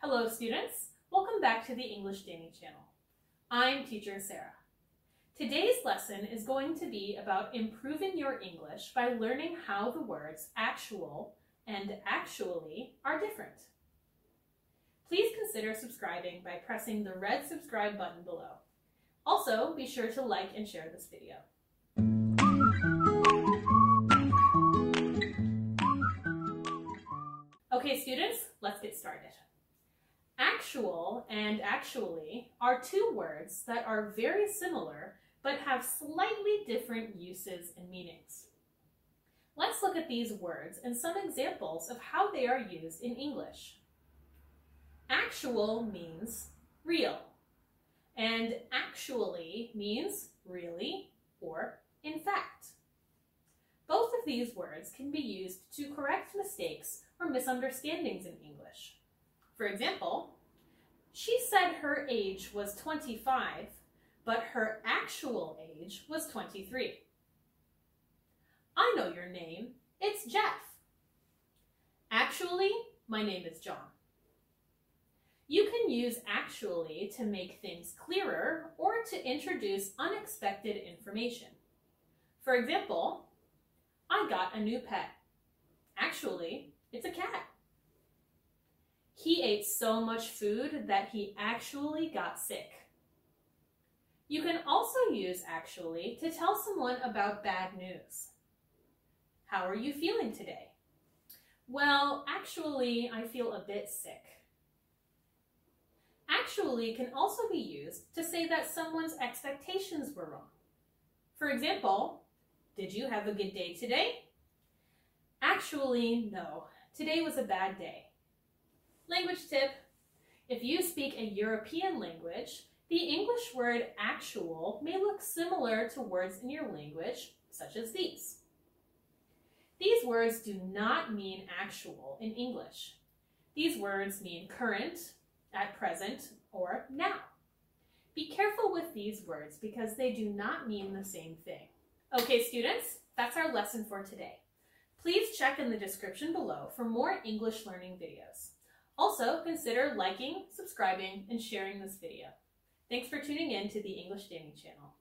Hello students, welcome back to the English Danny channel. I'm teacher Sarah. Today's lesson is going to be about improving your English by learning how the words actual and actually are different. Please consider subscribing by pressing the red subscribe button below. Also, be sure to like and share this video. Okay students, let's get started. Actual and actually are two words that are very similar but have slightly different uses and meanings. Let's look at these words and some examples of how they are used in English. Actual means real, and actually means really or in fact. Both of these words can be used to correct mistakes or misunderstandings in English. For example, she said her age was 25, but her actual age was 23. I know your name. It's Jeff. Actually, my name is John. You can use actually to make things clearer or to introduce unexpected information. For example, I got a new pet. Actually, it's a cat. He ate so much food that he actually got sick. You can also use actually to tell someone about bad news. How are you feeling today? Well, actually, I feel a bit sick. Actually can also be used to say that someone's expectations were wrong. For example, did you have a good day today? Actually, no. Today was a bad day. Language tip. If you speak a European language, the English word actual may look similar to words in your language, such as these. These words do not mean actual in English. These words mean current, at present, or now. Be careful with these words because they do not mean the same thing. Okay, students, that's our lesson for today. Please check in the description below for more English learning videos. Also, consider liking, subscribing, and sharing this video. Thanks for tuning in to the English Danny channel.